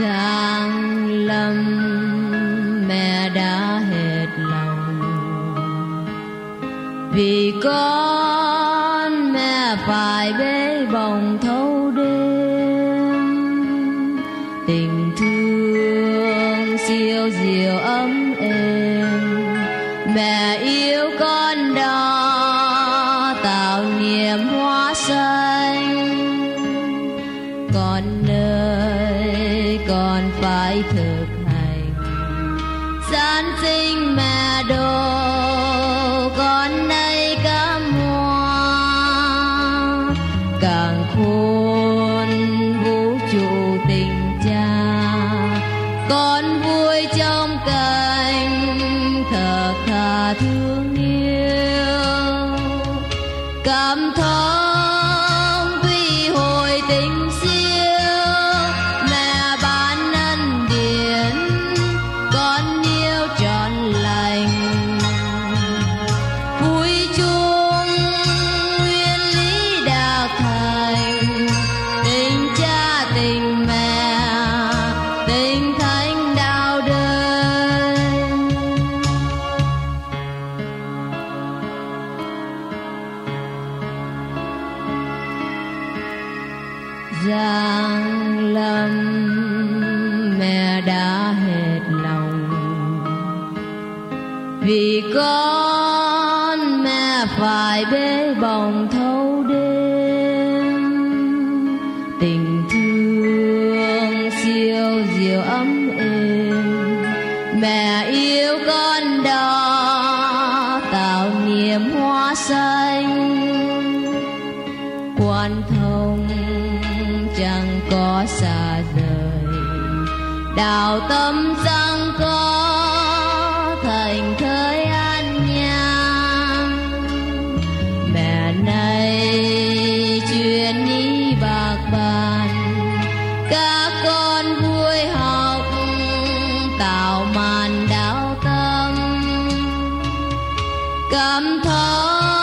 giang lâm, mẹ đã hết lòng. Vì con mẹ phải bế bồng thâu đêm. Tình thương siêu diệu ấm êm. Mẹ yêu con đó, tạo niềm hoa xanh thực hành. Gian sinh mẹ đồ con nay cắm hoa càng khôn vũ trụ tình cha. Con vui trong cảnh thờ khả thương yêu, cảm thông giang lâm, mẹ đã hết lòng. Vì con mẹ phải bế bồng thâu đêm. Tình thương siêu diệu ấm êm. Mẹ yêu con đó, tạo niềm hoa xanh. Quan thông chẳng có xa rời đạo tâm chẳng có, thành thơi an nhàn. Mẹ này chuyện đi bạc bàn. Các con vui học, tạo màn đạo tâm. Cảm thông